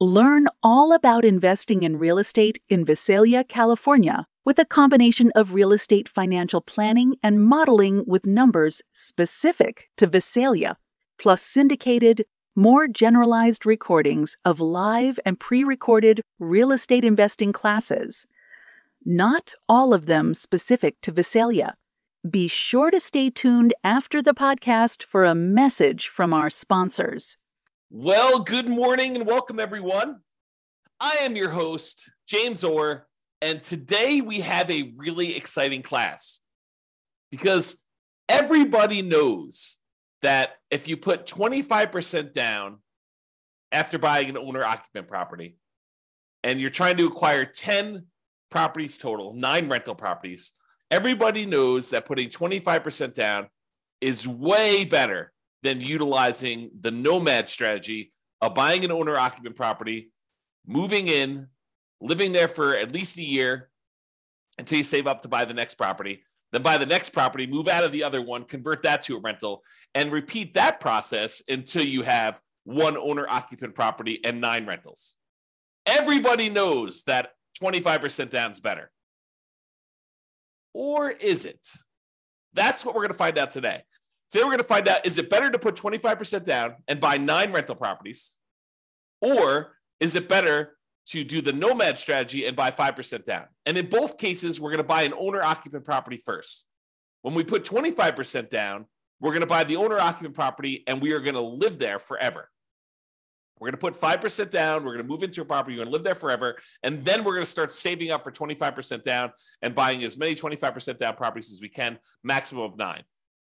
Learn all about investing in real estate in Visalia, California, with a combination of real estate financial planning and modeling with numbers specific to Visalia, plus syndicated, more generalized recordings of live and pre recorded real estate investing classes. Not all of them specific to Visalia. Be sure to stay tuned after the podcast for a message from our sponsors. Well, good morning and welcome, everyone. I am your host, James Orr, and today we have a really exciting class because everybody knows that if you put 25% down after buying an owner occupant property and you're trying to acquire 10 properties total, nine rental properties, everybody knows that putting 25% down is way better than utilizing the nomad strategy of buying an owner occupant property, moving in, living there for at least a year until you save up to buy the next property, then buy the next property, move out of the other one, convert that to a rental, and repeat that process until you have one owner occupant property and nine rentals. Everybody knows that 25% down is better. Or is it? That's what we're going to find out today. Today we're going to find out is it better to put 25% down and buy nine rental properties? Or is it better to do the nomad strategy and buy 5% down? And in both cases, we're going to buy an owner occupant property first. When we put 25% down, we're going to buy the owner occupant property and we are going to live there forever. We're going to put 5% down. We're going to move into a property. We're going to live there forever. And then we're going to start saving up for 25% down and buying as many 25% down properties as we can, maximum of nine.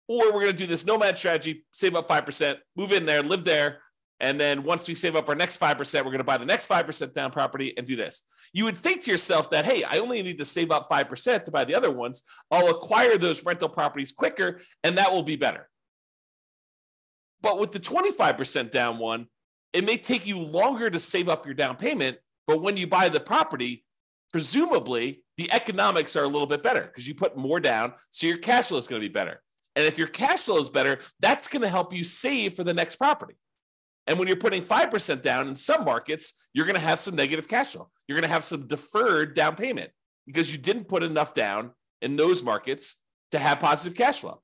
Or we're going to do this nomad strategy, save up 5%, move in there, live there. And then once we save up our next 5%, we're going to buy the next 5% down property and do this. You would think to yourself that, hey, I only need to save up 5% to buy the other ones. I'll acquire those rental properties quicker and that will be better. But with the 25% down one, it may take you longer to save up your down payment. But when you buy the property, presumably the economics are a little bit better because you put more down. So your cash flow is going to be better. And if your cash flow is better, that's going to help you save for the next property. And when you're putting 5% down in some markets, you're going to have some negative cash flow. You're going to have some deferred down payment because you didn't put enough down in those markets to have positive cash flow.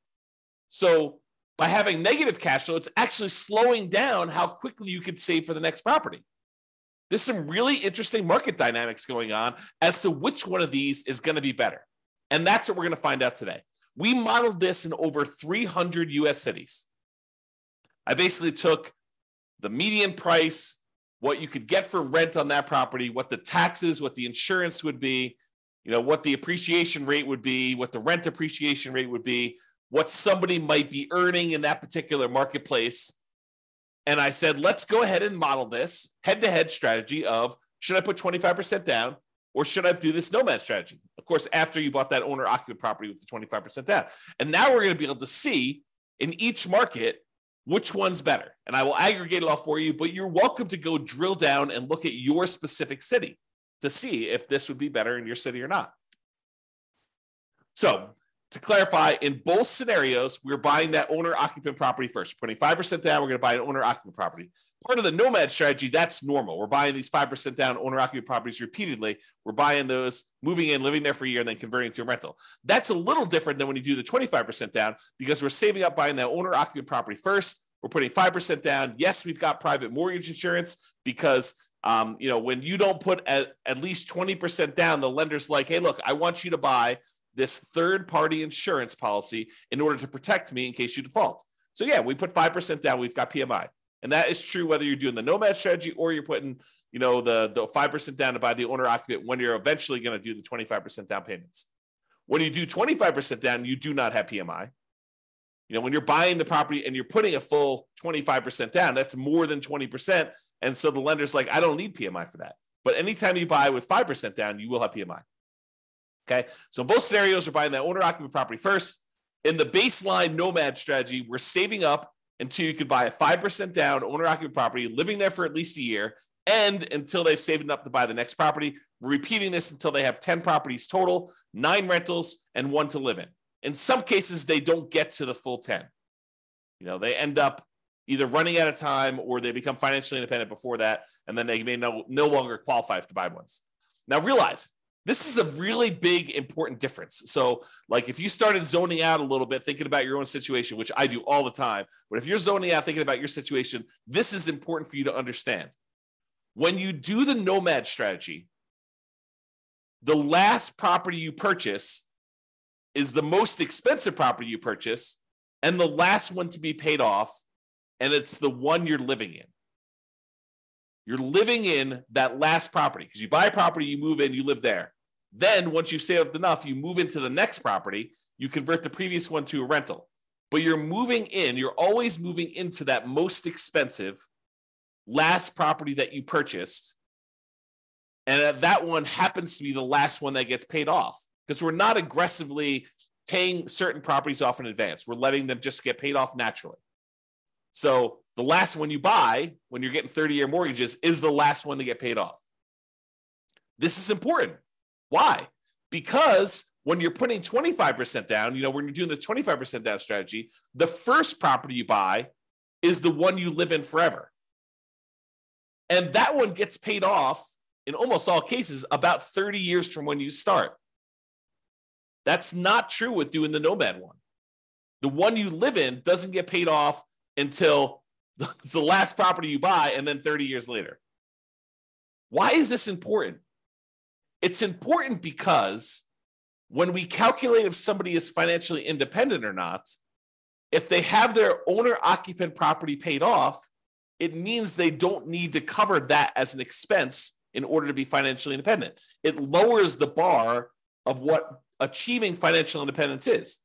So by having negative cash flow, it's actually slowing down how quickly you can save for the next property. There's some really interesting market dynamics going on as to which one of these is going to be better. And that's what we're going to find out today. We modeled this in over 300 US cities. I basically took the median price, what you could get for rent on that property, what the taxes, what the insurance would be, you know, what the appreciation rate would be, what the rent appreciation rate would be, what somebody might be earning in that particular marketplace. And I said, let's go ahead and model this head to head strategy of should I put 25% down or should I do this nomad strategy? Of course, after you bought that owner occupant property with the 25% down. And now we're going to be able to see in each market which one's better. And I will aggregate it all for you, but you're welcome to go drill down and look at your specific city to see if this would be better in your city or not. So to clarify, in both scenarios, we're buying that owner occupant property first. We're putting 5% down, we're going to buy an owner occupant property. Part of the nomad strategy, that's normal. We're buying these 5% down owner occupant properties repeatedly. We're buying those, moving in, living there for a year, and then converting to a rental. That's a little different than when you do the 25% down because we're saving up buying that owner occupant property first. We're putting 5% down. Yes, we've got private mortgage insurance because um, you know, when you don't put at, at least 20% down, the lender's like, hey, look, I want you to buy this third party insurance policy in order to protect me in case you default. So yeah, we put 5% down, we've got PMI. And that is true whether you're doing the nomad strategy or you're putting, you know, the, the 5% down to buy the owner occupant when you're eventually going to do the 25% down payments. When you do 25% down, you do not have PMI. You know, when you're buying the property and you're putting a full 25% down, that's more than 20%. And so the lender's like, I don't need PMI for that. But anytime you buy with 5% down, you will have PMI. Okay. So both scenarios, we're buying that owner occupant property first. In the baseline nomad strategy, we're saving up until you could buy a 5% down owner occupant property, living there for at least a year, and until they've saved enough to buy the next property. We're repeating this until they have 10 properties total, nine rentals, and one to live in. In some cases, they don't get to the full 10. You know, they end up either running out of time or they become financially independent before that, and then they may no, no longer qualify to buy ones. Now, realize this is a really big, important difference. So, like if you started zoning out a little bit, thinking about your own situation, which I do all the time, but if you're zoning out thinking about your situation, this is important for you to understand. When you do the nomad strategy, the last property you purchase is the most expensive property you purchase and the last one to be paid off, and it's the one you're living in. You're living in that last property because you buy a property, you move in, you live there. Then, once you've saved enough, you move into the next property, you convert the previous one to a rental. But you're moving in, you're always moving into that most expensive last property that you purchased. And that one happens to be the last one that gets paid off because we're not aggressively paying certain properties off in advance. We're letting them just get paid off naturally. So the last one you buy when you're getting 30 year mortgages is the last one to get paid off. This is important. Why? Because when you're putting 25% down, you know, when you're doing the 25% down strategy, the first property you buy is the one you live in forever. And that one gets paid off in almost all cases about 30 years from when you start. That's not true with doing the nomad one. The one you live in doesn't get paid off until it's the last property you buy and then 30 years later. Why is this important? It's important because when we calculate if somebody is financially independent or not, if they have their owner occupant property paid off, it means they don't need to cover that as an expense in order to be financially independent. It lowers the bar of what achieving financial independence is.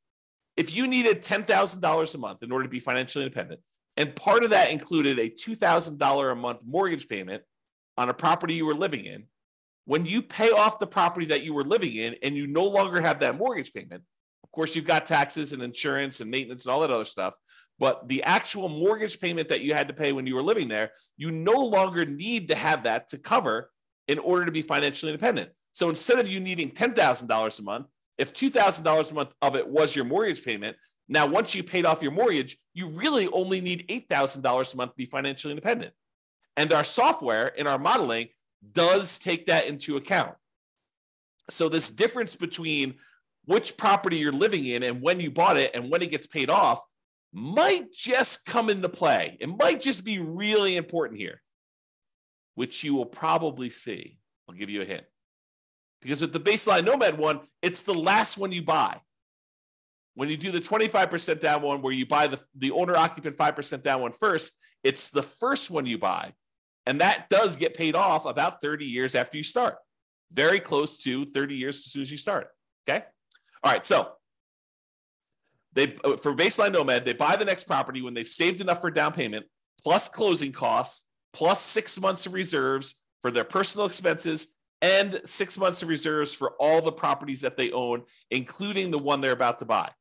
If you needed $10,000 a month in order to be financially independent, and part of that included a $2,000 a month mortgage payment on a property you were living in, when you pay off the property that you were living in and you no longer have that mortgage payment, of course, you've got taxes and insurance and maintenance and all that other stuff. But the actual mortgage payment that you had to pay when you were living there, you no longer need to have that to cover in order to be financially independent. So instead of you needing $10,000 a month, if $2,000 a month of it was your mortgage payment, now once you paid off your mortgage, you really only need $8,000 a month to be financially independent. And our software in our modeling does take that into account. So this difference between which property you're living in and when you bought it and when it gets paid off might just come into play. It might just be really important here, which you will probably see. I'll give you a hint. Because with the baseline Nomad one, it's the last one you buy. When you do the 25% down one, where you buy the, the owner occupant 5% down one first, it's the first one you buy. And that does get paid off about 30 years after you start, very close to 30 years as soon as you start. Okay. All right. So they for baseline nomad, they buy the next property when they've saved enough for down payment, plus closing costs, plus six months of reserves for their personal expenses and six months of reserves for all the properties that they own, including the one they're about to buy.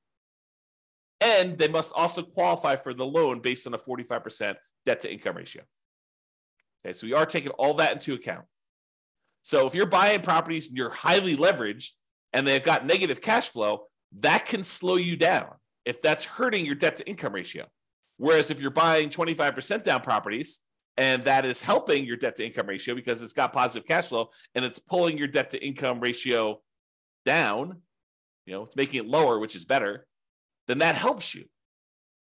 And they must also qualify for the loan based on a 45% debt to income ratio. Okay, so we are taking all that into account. So if you're buying properties and you're highly leveraged and they've got negative cash flow, that can slow you down if that's hurting your debt to income ratio. Whereas if you're buying 25% down properties and that is helping your debt to income ratio because it's got positive cash flow and it's pulling your debt to income ratio down, you know, it's making it lower, which is better, then that helps you.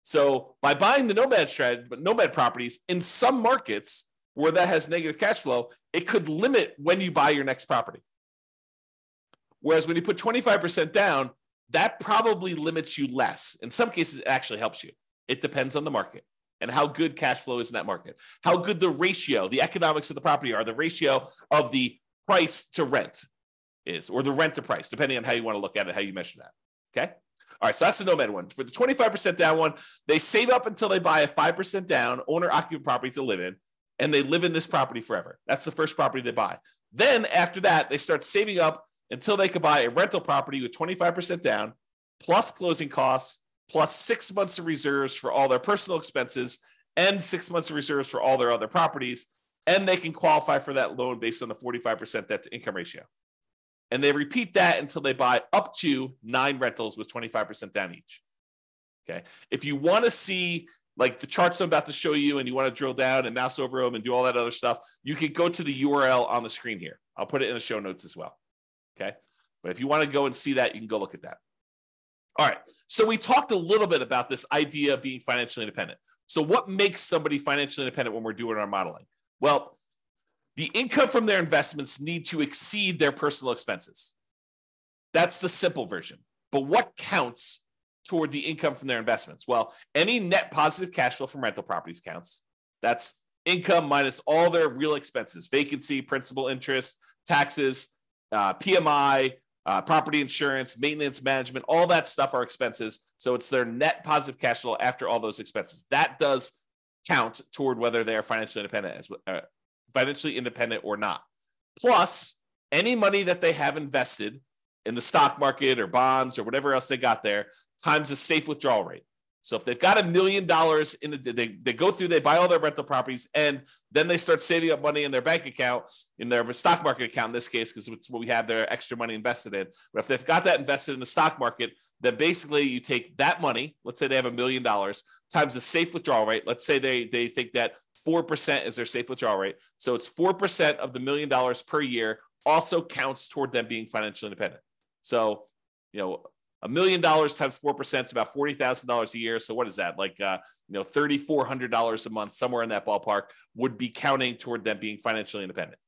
So by buying the nomad strategy, but nomad properties in some markets where that has negative cash flow, it could limit when you buy your next property. Whereas when you put 25% down, that probably limits you less. In some cases, it actually helps you. It depends on the market and how good cash flow is in that market, how good the ratio, the economics of the property are, the ratio of the price to rent is, or the rent to price, depending on how you want to look at it, how you measure that. Okay. All right, so that's the Nomad one. For the 25% down one, they save up until they buy a 5% down owner occupant property to live in. and they live in this property forever. That's the first property they buy. Then after that, they start saving up until they could buy a rental property with 25% down, plus closing costs, plus six months of reserves for all their personal expenses, and six months of reserves for all their other properties. And they can qualify for that loan based on the 45% debt to income ratio. And they repeat that until they buy up to nine rentals with 25% down each. Okay. If you want to see like the charts I'm about to show you and you want to drill down and mouse over them and do all that other stuff, you can go to the URL on the screen here. I'll put it in the show notes as well. Okay. But if you want to go and see that, you can go look at that. All right. So we talked a little bit about this idea of being financially independent. So what makes somebody financially independent when we're doing our modeling? Well, the income from their investments need to exceed their personal expenses. That's the simple version. But what counts toward the income from their investments? Well, any net positive cash flow from rental properties counts. That's income minus all their real expenses, vacancy, principal interest, taxes, uh, PMI, uh, property insurance, maintenance management, all that stuff are expenses. So it's their net positive cash flow after all those expenses. That does count toward whether they are financially independent as uh, financially independent or not. Plus, any money that they have invested in the stock market or bonds or whatever else they got there times a safe withdrawal rate. So if they've got a million dollars in the, they, they go through, they buy all their rental properties, and then they start saving up money in their bank account, in their stock market account in this case, because it's what we have their extra money invested in. But if they've got that invested in the stock market, then basically you take that money, let's say they have a million dollars, times the safe withdrawal rate. Let's say they, they think that 4% is their safe withdrawal rate. So it's 4% of the million dollars per year also counts toward them being financially independent. So, you know, a million dollars times four percent is about forty thousand dollars a year. So what is that? Like uh, you know, thirty four hundred dollars a month, somewhere in that ballpark, would be counting toward them being financially independent.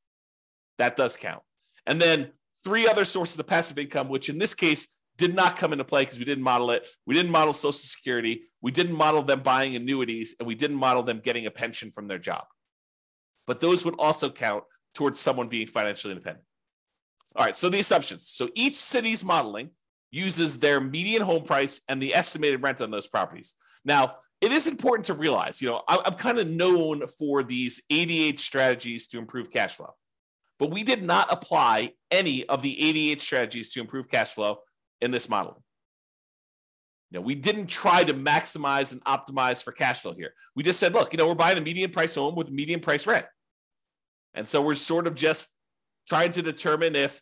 That does count. And then three other sources of passive income, which in this case did not come into play because we didn't model it. We didn't model Social Security. We didn't model them buying annuities, and we didn't model them getting a pension from their job. But those would also count towards someone being financially independent. All right, so the assumptions. So each city's modeling uses their median home price and the estimated rent on those properties. Now, it is important to realize, you know, I'm kind of known for these 88 strategies to improve cash flow, but we did not apply any of the 88 strategies to improve cash flow in this model. You know, we didn't try to maximize and optimize for cash flow here. We just said, look, you know, we're buying a median price home with median price rent. And so we're sort of just trying to determine if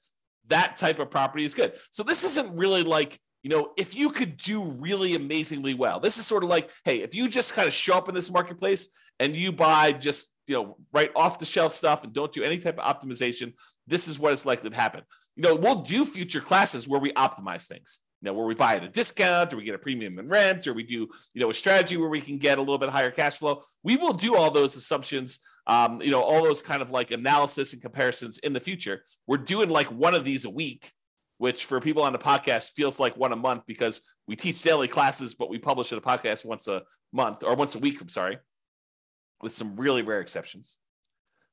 that type of property is good. So this isn't really like, you know, if you could do really amazingly well, this is sort of like, hey, if you just kind of show up in this marketplace and you buy just, you know, right off the shelf stuff and don't do any type of optimization, this is what is likely to happen. You know, we'll do future classes where we optimize things. You know, where we buy at a discount or we get a premium in rent or we do, you know, a strategy where we can get a little bit higher cash flow. We will do all those assumptions um, you know, all those kind of like analysis and comparisons in the future. We're doing like one of these a week, which for people on the podcast feels like one a month because we teach daily classes, but we publish a podcast once a month or once a week. I'm sorry, with some really rare exceptions.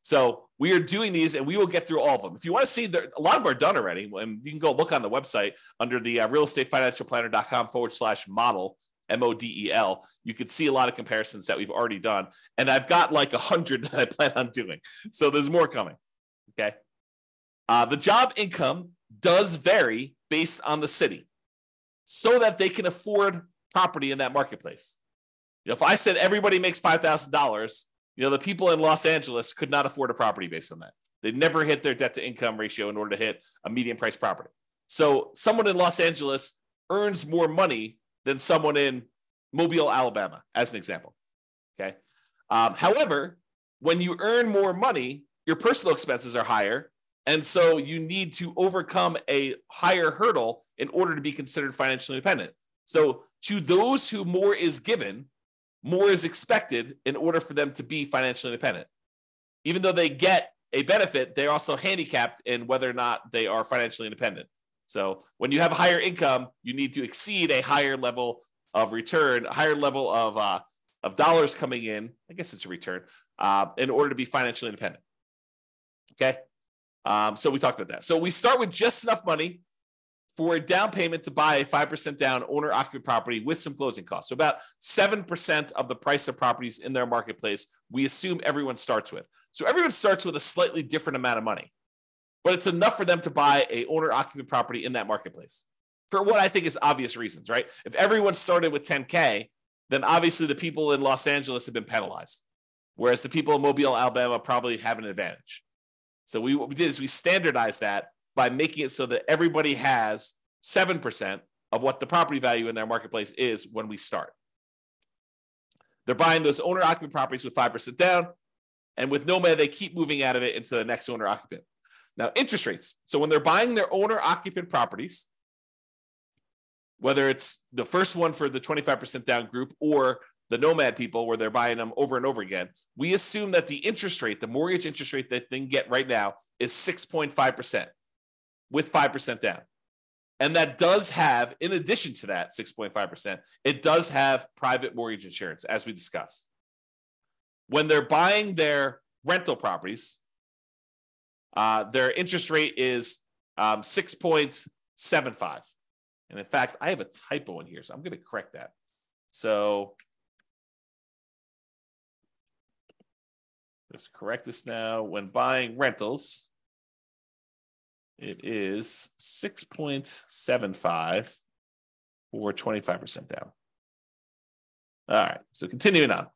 So we are doing these, and we will get through all of them. If you want to see, a lot of them are done already, and you can go look on the website under the uh, realestatefinancialplanner.com forward slash model. M O D E L, you could see a lot of comparisons that we've already done. And I've got like a hundred that I plan on doing. So there's more coming. Okay. Uh, the job income does vary based on the city so that they can afford property in that marketplace. You know, if I said everybody makes $5,000, you know, the people in Los Angeles could not afford a property based on that. They never hit their debt to income ratio in order to hit a median price property. So someone in Los Angeles earns more money than someone in Mobile, Alabama, as an example. Okay. Um, however, when you earn more money, your personal expenses are higher. And so you need to overcome a higher hurdle in order to be considered financially independent. So, to those who more is given, more is expected in order for them to be financially independent. Even though they get a benefit, they're also handicapped in whether or not they are financially independent. So when you have a higher income, you need to exceed a higher level of return, a higher level of uh, of dollars coming in. I guess it's a return uh, in order to be financially independent. Okay, um, so we talked about that. So we start with just enough money for a down payment to buy a 5% down owner occupant property with some closing costs. So about 7% of the price of properties in their marketplace, we assume everyone starts with. So everyone starts with a slightly different amount of money, but it's enough for them to buy a owner occupant property in that marketplace for what I think is obvious reasons, right? If everyone started with 10K, then obviously the people in Los Angeles have been penalized, whereas the people in Mobile, Alabama probably have an advantage. So we, what we did is we standardized that by making it so that everybody has 7% of what the property value in their marketplace is when we start. They're buying those owner occupant properties with 5% down. And with Nomad, they keep moving out of it into the next owner occupant. Now, interest rates. So when they're buying their owner occupant properties, whether it's the first one for the 25% down group or the nomad people where they're buying them over and over again, we assume that the interest rate, the mortgage interest rate that they can get right now is 6.5% with 5% down. And that does have, in addition to that 6.5%, it does have private mortgage insurance, as we discussed. When they're buying their rental properties, uh, their interest rate is um, 6.75. And in fact, I have a typo in here, so I'm going to correct that. So let's correct this now. When buying rentals, it is 6.75 or 25% down. All right, so continuing on.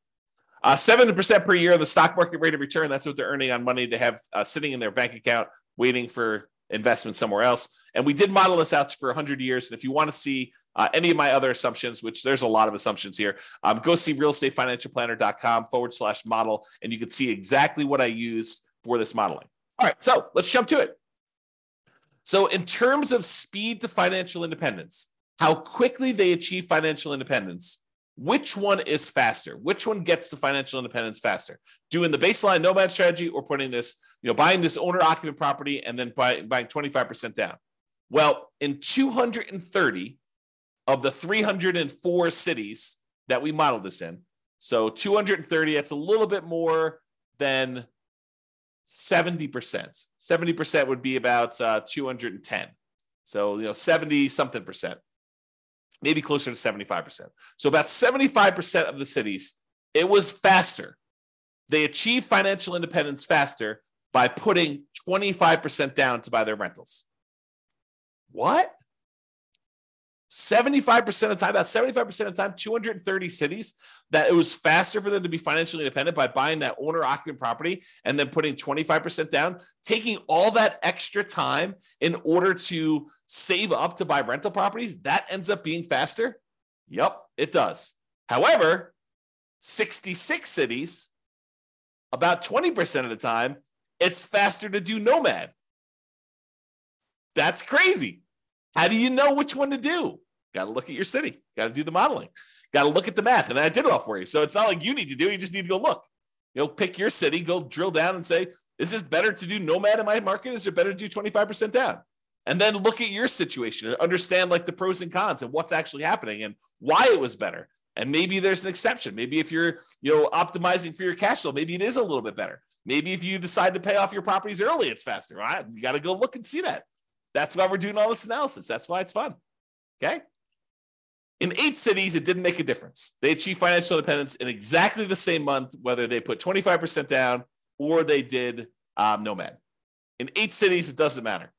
Uh, 7% per year, the stock market rate of return. That's what they're earning on money they have uh, sitting in their bank account, waiting for investment somewhere else. And we did model this out for 100 years. And if you want to see uh, any of my other assumptions, which there's a lot of assumptions here, um, go see realestatefinancialplanner.com forward slash model, and you can see exactly what I use for this modeling. All right, so let's jump to it. So, in terms of speed to financial independence, how quickly they achieve financial independence, which one is faster? Which one gets to financial independence faster? Doing the baseline nomad strategy or putting this, you know, buying this owner occupant property and then buy, buying 25% down? Well, in 230 of the 304 cities that we modeled this in, so 230, that's a little bit more than 70%. 70% would be about uh, 210. So, you know, 70 something percent, maybe closer to 75%. So, about 75% of the cities, it was faster. They achieved financial independence faster by putting 25% down to buy their rentals. What? 75% of the time, about 75% of the time, 230 cities, that it was faster for them to be financially independent by buying that owner occupant property and then putting 25% down, taking all that extra time in order to save up to buy rental properties. That ends up being faster. Yep, it does. However, 66 cities, about 20% of the time, it's faster to do nomad. That's crazy. How do you know which one to do? Got to look at your city. Got to do the modeling. Got to look at the math. And I did it all for you. So it's not like you need to do it. You just need to go look. You know, pick your city, go drill down and say, is this better to do nomad in my market? Is it better to do 25% down? And then look at your situation and understand like the pros and cons and what's actually happening and why it was better. And maybe there's an exception. Maybe if you're, you know, optimizing for your cash flow, maybe it is a little bit better. Maybe if you decide to pay off your properties early, it's faster. Right? You got to go look and see that. That's why we're doing all this analysis. That's why it's fun. Okay. In eight cities, it didn't make a difference. They achieved financial independence in exactly the same month, whether they put 25% down or they did um, Nomad. In eight cities, it doesn't matter.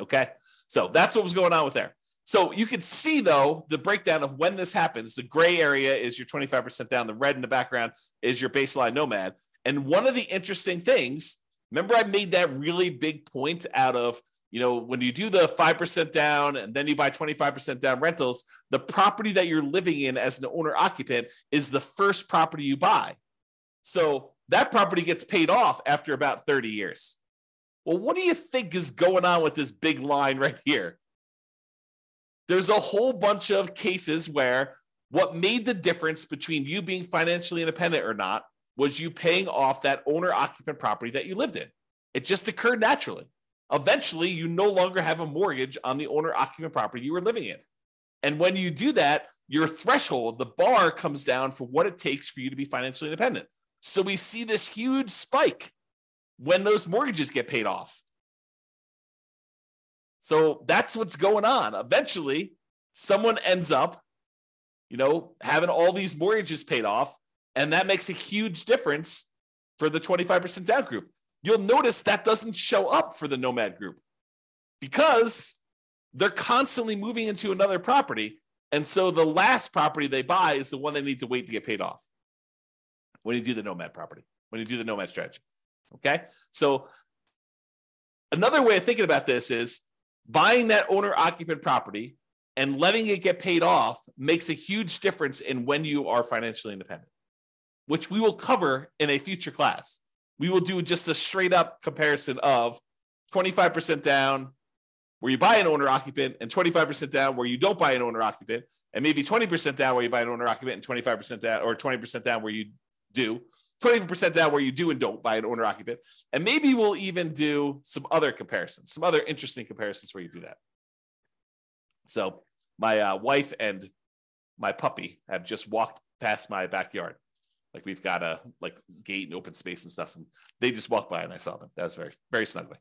Okay. So that's what was going on with there. So you can see, though, the breakdown of when this happens. The gray area is your 25% down, the red in the background is your baseline Nomad. And one of the interesting things, remember, I made that really big point out of you know, when you do the 5% down and then you buy 25% down rentals, the property that you're living in as an owner occupant is the first property you buy. So that property gets paid off after about 30 years. Well, what do you think is going on with this big line right here? There's a whole bunch of cases where what made the difference between you being financially independent or not was you paying off that owner occupant property that you lived in. It just occurred naturally eventually you no longer have a mortgage on the owner occupant property you were living in. And when you do that, your threshold, the bar comes down for what it takes for you to be financially independent. So we see this huge spike when those mortgages get paid off. So that's what's going on. Eventually, someone ends up, you know, having all these mortgages paid off, and that makes a huge difference for the 25% down group. You'll notice that doesn't show up for the nomad group because they're constantly moving into another property. And so the last property they buy is the one they need to wait to get paid off when you do the nomad property, when you do the nomad strategy. Okay. So another way of thinking about this is buying that owner occupant property and letting it get paid off makes a huge difference in when you are financially independent, which we will cover in a future class. We will do just a straight up comparison of 25% down where you buy an owner occupant and 25% down where you don't buy an owner occupant, and maybe 20% down where you buy an owner occupant and 25% down or 20% down where you do, 20% down where you do and don't buy an owner occupant. And maybe we'll even do some other comparisons, some other interesting comparisons where you do that. So my uh, wife and my puppy have just walked past my backyard. Like we've got a like gate and open space and stuff. And they just walked by and I saw them. That was very, very snuggly.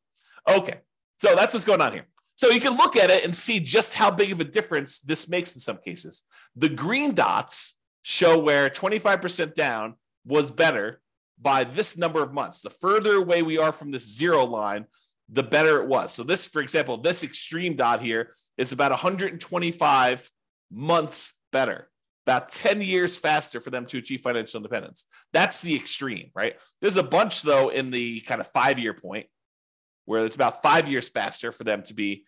Okay. So that's what's going on here. So you can look at it and see just how big of a difference this makes in some cases. The green dots show where 25% down was better by this number of months. The further away we are from this zero line, the better it was. So this, for example, this extreme dot here is about 125 months better, about 10 years faster for them to achieve financial independence. That's the extreme, right? There's a bunch though in the kind of five year point where it's about five years faster for them to be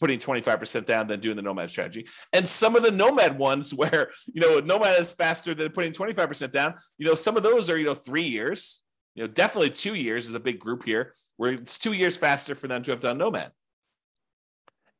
putting 25% down than doing the nomad strategy. And some of the nomad ones where, you know, nomad is faster than putting 25% down, you know, some of those are, you know, three years, you know, definitely two years is a big group here where it's two years faster for them to have done nomad.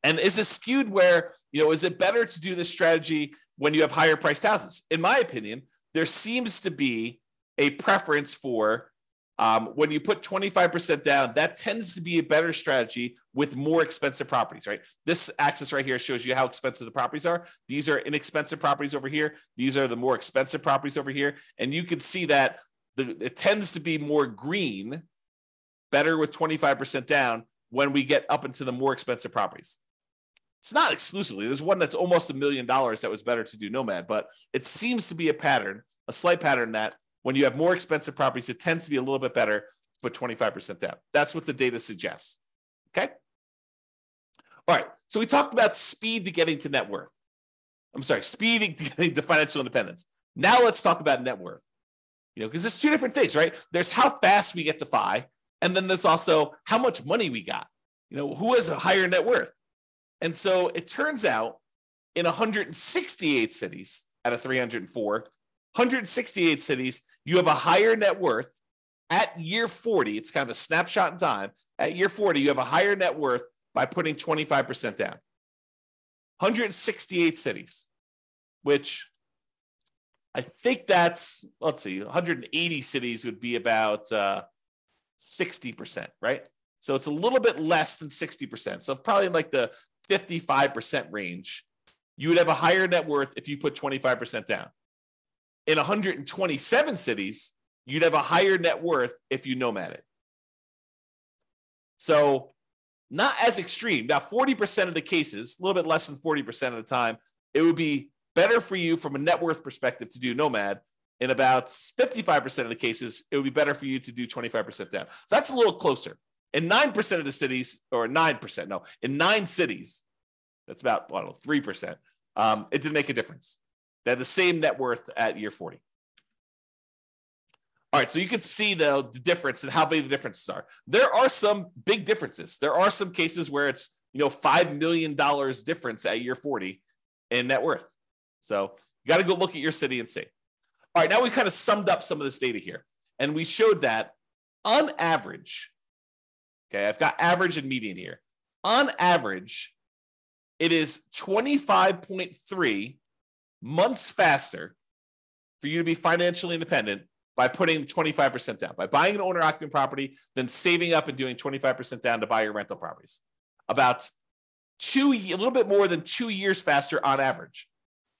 And is it skewed where, you know, is it better to do this strategy when you have higher priced houses? In my opinion, there seems to be a preference for um, when you put 25% down, that tends to be a better strategy with more expensive properties, right? This axis right here shows you how expensive the properties are. These are inexpensive properties over here. These are the more expensive properties over here. And you can see that the, it tends to be more green, better with 25% down when we get up into the more expensive properties. It's not exclusively. There's one that's almost a million dollars that was better to do Nomad, but it seems to be a pattern, a slight pattern that when you have more expensive properties, it tends to be a little bit better put 25% down. That's what the data suggests. Okay. All right. So we talked about speed to getting to net worth. I'm sorry, speed to getting to financial independence. Now let's talk about net worth. You know, because there's two different things, right? There's how fast we get to FI, and then there's also how much money we got. You know, who has a higher net worth? And so it turns out in 168 cities out of 304, 168 cities, you have a higher net worth at year 40. It's kind of a snapshot in time. At year 40, you have a higher net worth by putting 25% down. 168 cities, which I think that's, let's see, 180 cities would be about uh, 60%, right? So it's a little bit less than 60%. So probably like the 55% range. You would have a higher net worth if you put 25% down in 127 cities, you'd have a higher net worth if you nomad it. So, not as extreme. Now, 40% of the cases, a little bit less than 40% of the time, it would be better for you from a net worth perspective to do nomad. In about 55% of the cases, it would be better for you to do 25% down. So that's a little closer. In 9% of the cities, or 9%, no, in nine cities, that's about, I don't know, 3%, um, it didn't make a difference. They had the same net worth at year 40. All right, so you can see the, the difference and how big the differences are. There are some big differences. There are some cases where it's you know five million dollars difference at year 40 in net worth. So you got to go look at your city and see. All right, now we kind of summed up some of this data here, and we showed that on average, okay, I've got average and median here. On average, it is 25.3 months faster for you to be financially independent by putting 25% down, by buying an owner occupant property, then saving up and doing 25% down to buy your rental properties. About two, a little bit more than two years faster on average.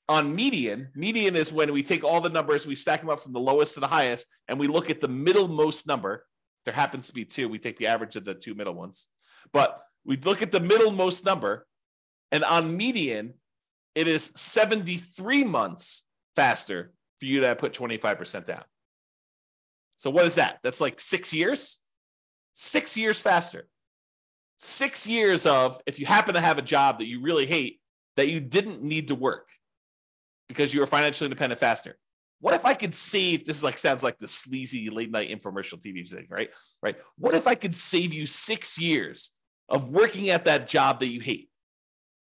On median, median is when we take all the numbers, we stack them up from the lowest to the highest, and we look at the middlemost number. There happens to be two. We take the average of the two middle ones. But we look at the middlemost number, and on median, it is 73 months faster for you to put 25% down. So what is that? That's like six years? Six years faster. Six years of if you happen to have a job that you really hate, that you didn't need to work because you were financially independent faster. What if I could save? This is like sounds like the sleazy late night infomercial TV thing, right? Right. What if I could save you six years of working at that job that you hate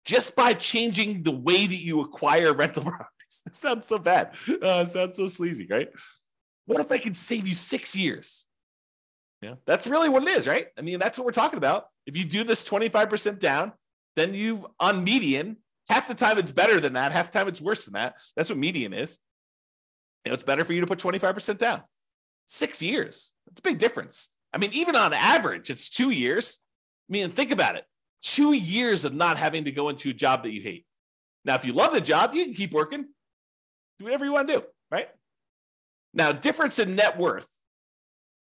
just by changing the way that you acquire rental properties? That sounds so bad. Uh, sounds so sleazy, right? What if I could save you six years? Yeah, that's really what it is, right? I mean, that's what we're talking about. If you do this 25% down, then you've on median, half the time it's better than that, half the time it's worse than that. That's what median is. You know, it's better for you to put 25% down. Six years. That's a big difference. I mean, even on average, it's two years. I mean, think about it. Two years of not having to go into a job that you hate. Now, if you love the job, you can keep working. Do whatever you want to do, right? Now, difference in net worth.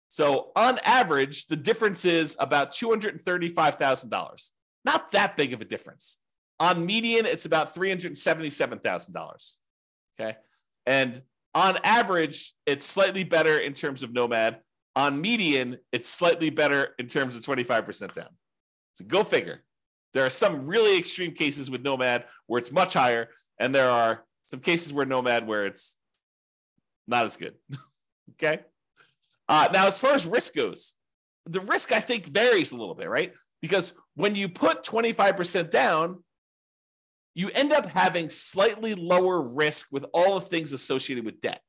So, on average, the difference is about $235,000. Not that big of a difference. On median, it's about $377,000. Okay. And on average, it's slightly better in terms of Nomad. On median, it's slightly better in terms of 25% down. So go figure. There are some really extreme cases with Nomad where it's much higher, and there are some cases where Nomad where it's not as good. okay. Uh, now, as far as risk goes, the risk I think varies a little bit, right? Because when you put 25% down, you end up having slightly lower risk with all the things associated with debt.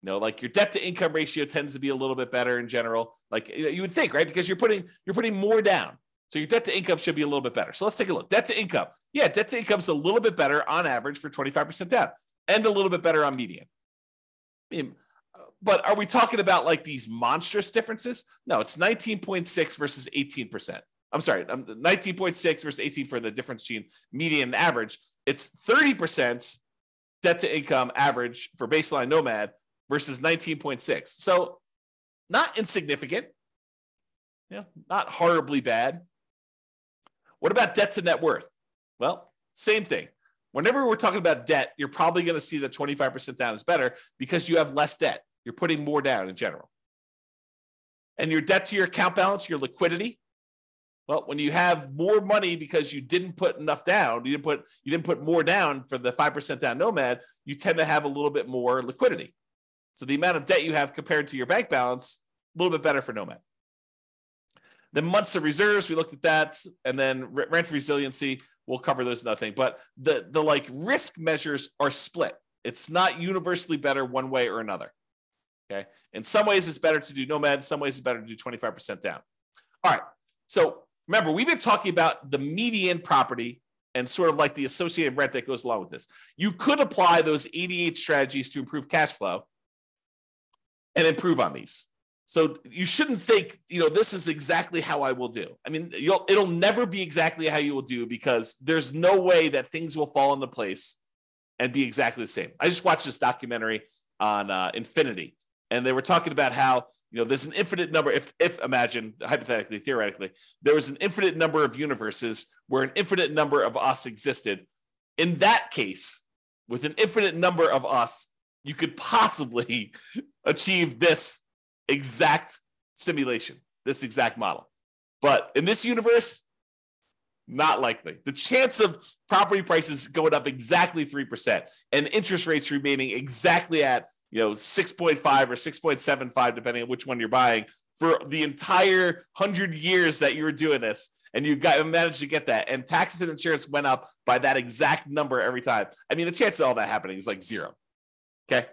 You know, like your debt to income ratio tends to be a little bit better in general. Like you would think, right? Because you're putting you're putting more down. So your debt to income should be a little bit better. So let's take a look. Debt to income. Yeah, debt to income is a little bit better on average for 25% down and a little bit better on median. I mean, but are we talking about like these monstrous differences? No, it's 19.6 versus 18%. I'm sorry, um, 19.6 versus 18 for the difference between median and average. It's 30% debt to income average for baseline nomad versus 19.6. So not insignificant. Yeah, not horribly bad. What about debt to net worth? Well, same thing. Whenever we're talking about debt, you're probably going to see that 25% down is better because you have less debt. You're putting more down in general. And your debt to your account balance, your liquidity, well, when you have more money because you didn't put enough down, you didn't put you didn't put more down for the five percent down nomad, you tend to have a little bit more liquidity. So the amount of debt you have compared to your bank balance, a little bit better for nomad. The months of reserves, we looked at that, and then rent resiliency, we'll cover those nothing. But the the like risk measures are split. It's not universally better one way or another. Okay. In some ways, it's better to do nomad. In some ways, it's better to do 25% down. All right. So remember, we've been talking about the median property and sort of like the associated rent that goes along with this. You could apply those 88 strategies to improve cash flow and improve on these. So you shouldn't think, you know, this is exactly how I will do. I mean, it'll never be exactly how you will do because there's no way that things will fall into place and be exactly the same. I just watched this documentary on uh, Infinity, and they were talking about how you know there's an infinite number if if imagine hypothetically theoretically there was an infinite number of universes where an infinite number of us existed. In that case with an infinite number of us you could possibly achieve this exact simulation this exact model. But in this universe not likely. The chance of property prices going up exactly 3% and interest rates remaining exactly at you know 6.5 or 6.75 depending on which one you're buying for the entire 100 years that you were doing this. And you got managed to get that. And taxes and insurance went up by that exact number every time. I mean the chance of all that happening is like zero. Okay?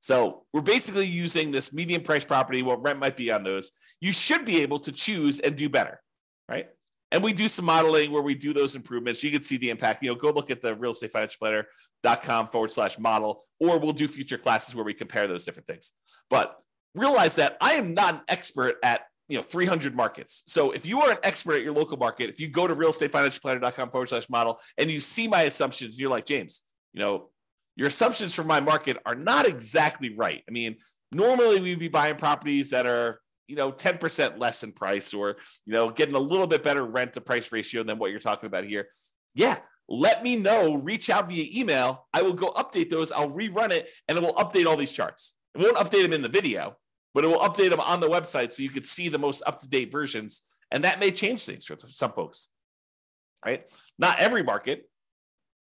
So we're basically using this median price property what rent might be on those. You should be able to choose and do better right and we do some modeling where we do those improvements. You can see the impact. You know, go look at the real estate financial planner.com forward slash model, or we'll do future classes where we compare those different things. But realize that I am not an expert at you know 300 markets. So if you are an expert at your local market, if you go to real estate financial planner.com forward slash model and you see my assumptions, you're like, James, you know, your assumptions for my market are not exactly right. I mean, normally we'd be buying properties that are you know 10% less in price or you know getting a little bit better rent to price ratio than what you're talking about here. Yeah let me know. Reach out via email. I will go update those. I'll rerun it and it will update all these charts. It won't update them in the video but it will update them on the website so you can see the most up-to-date versions and that may change things for some folks right? Not every market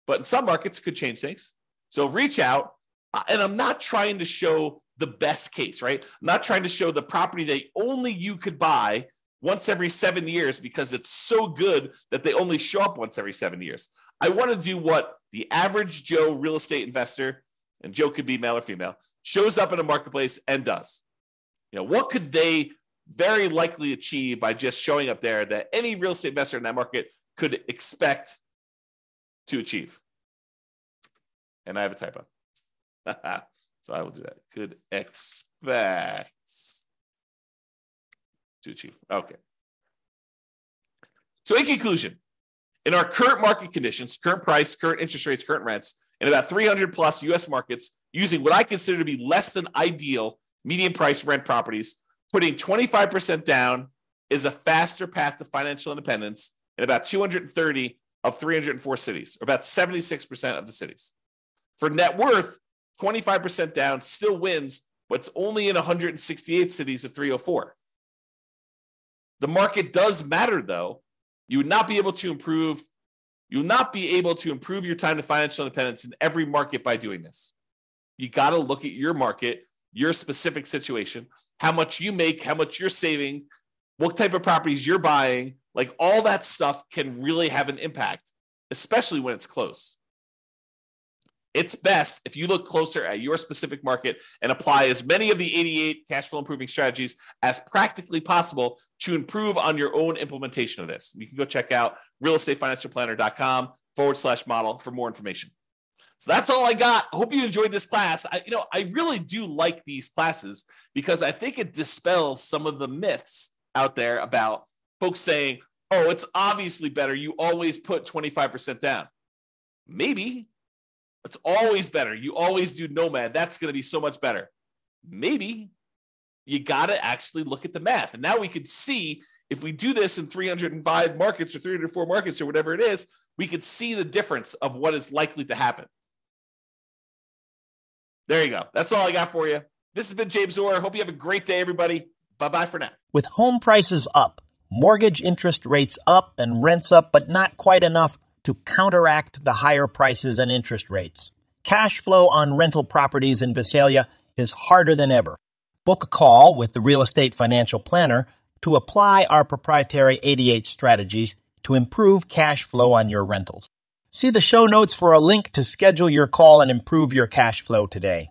but in some markets could change things. So reach out uh, and i'm not trying to show the best case, right? I'm not trying to show the property that only you could buy once every seven years because it's so good that they only show up once every seven years. I want to do what the average Joe real estate investor, and Joe could be male or female, shows up in a marketplace and does. You know, what could they very likely achieve by just showing up there that any real estate investor in that market could expect to achieve? And I have a typo. So I will do that. Could expect to achieve. Okay. So, in conclusion, in our current market conditions, current price, current interest rates, current rents, in about 300 plus US markets, using what I consider to be less than ideal median price rent properties, putting 25% down is a faster path to financial independence in about 230 of 304 cities, or about 76% of the cities. For net worth, 25% down, still wins, but it's only in 168 cities of 304. The market does matter, though. You would not be able to improve. You will not be able to improve your time to financial independence in every market by doing this. You got to look at your market, your specific situation, how much you make, how much you're saving, what type of properties you're buying. Like all that stuff can really have an impact, especially when it's close. It's best if you look closer at your specific market and apply as many of the 88 cash flow improving strategies as practically possible to improve on your own implementation of this. You can go check out realestatefinancialplanner.com forward slash model for more information. So that's all I got. Hope you enjoyed this class. I, you know, I really do like these classes because I think it dispels some of the myths out there about folks saying, oh, it's obviously better. You always put 25% down. Maybe it's always better. You always do Nomad. That's going to be so much better. Maybe you got to actually look at the math. And now we can see if we do this in 305 markets or 304 markets or whatever it is, we could see the difference of what is likely to happen. There you go. That's all I got for you. This has been James Orr. Hope you have a great day, everybody. Bye bye for now. With home prices up, mortgage interest rates up, and rents up, but not quite enough to counteract the higher prices and interest rates. Cash flow on rental properties in Visalia is harder than ever. Book a call with the Real Estate Financial Planner to apply our proprietary 88 strategies to improve cash flow on your rentals. See the show notes for a link to schedule your call and improve your cash flow today.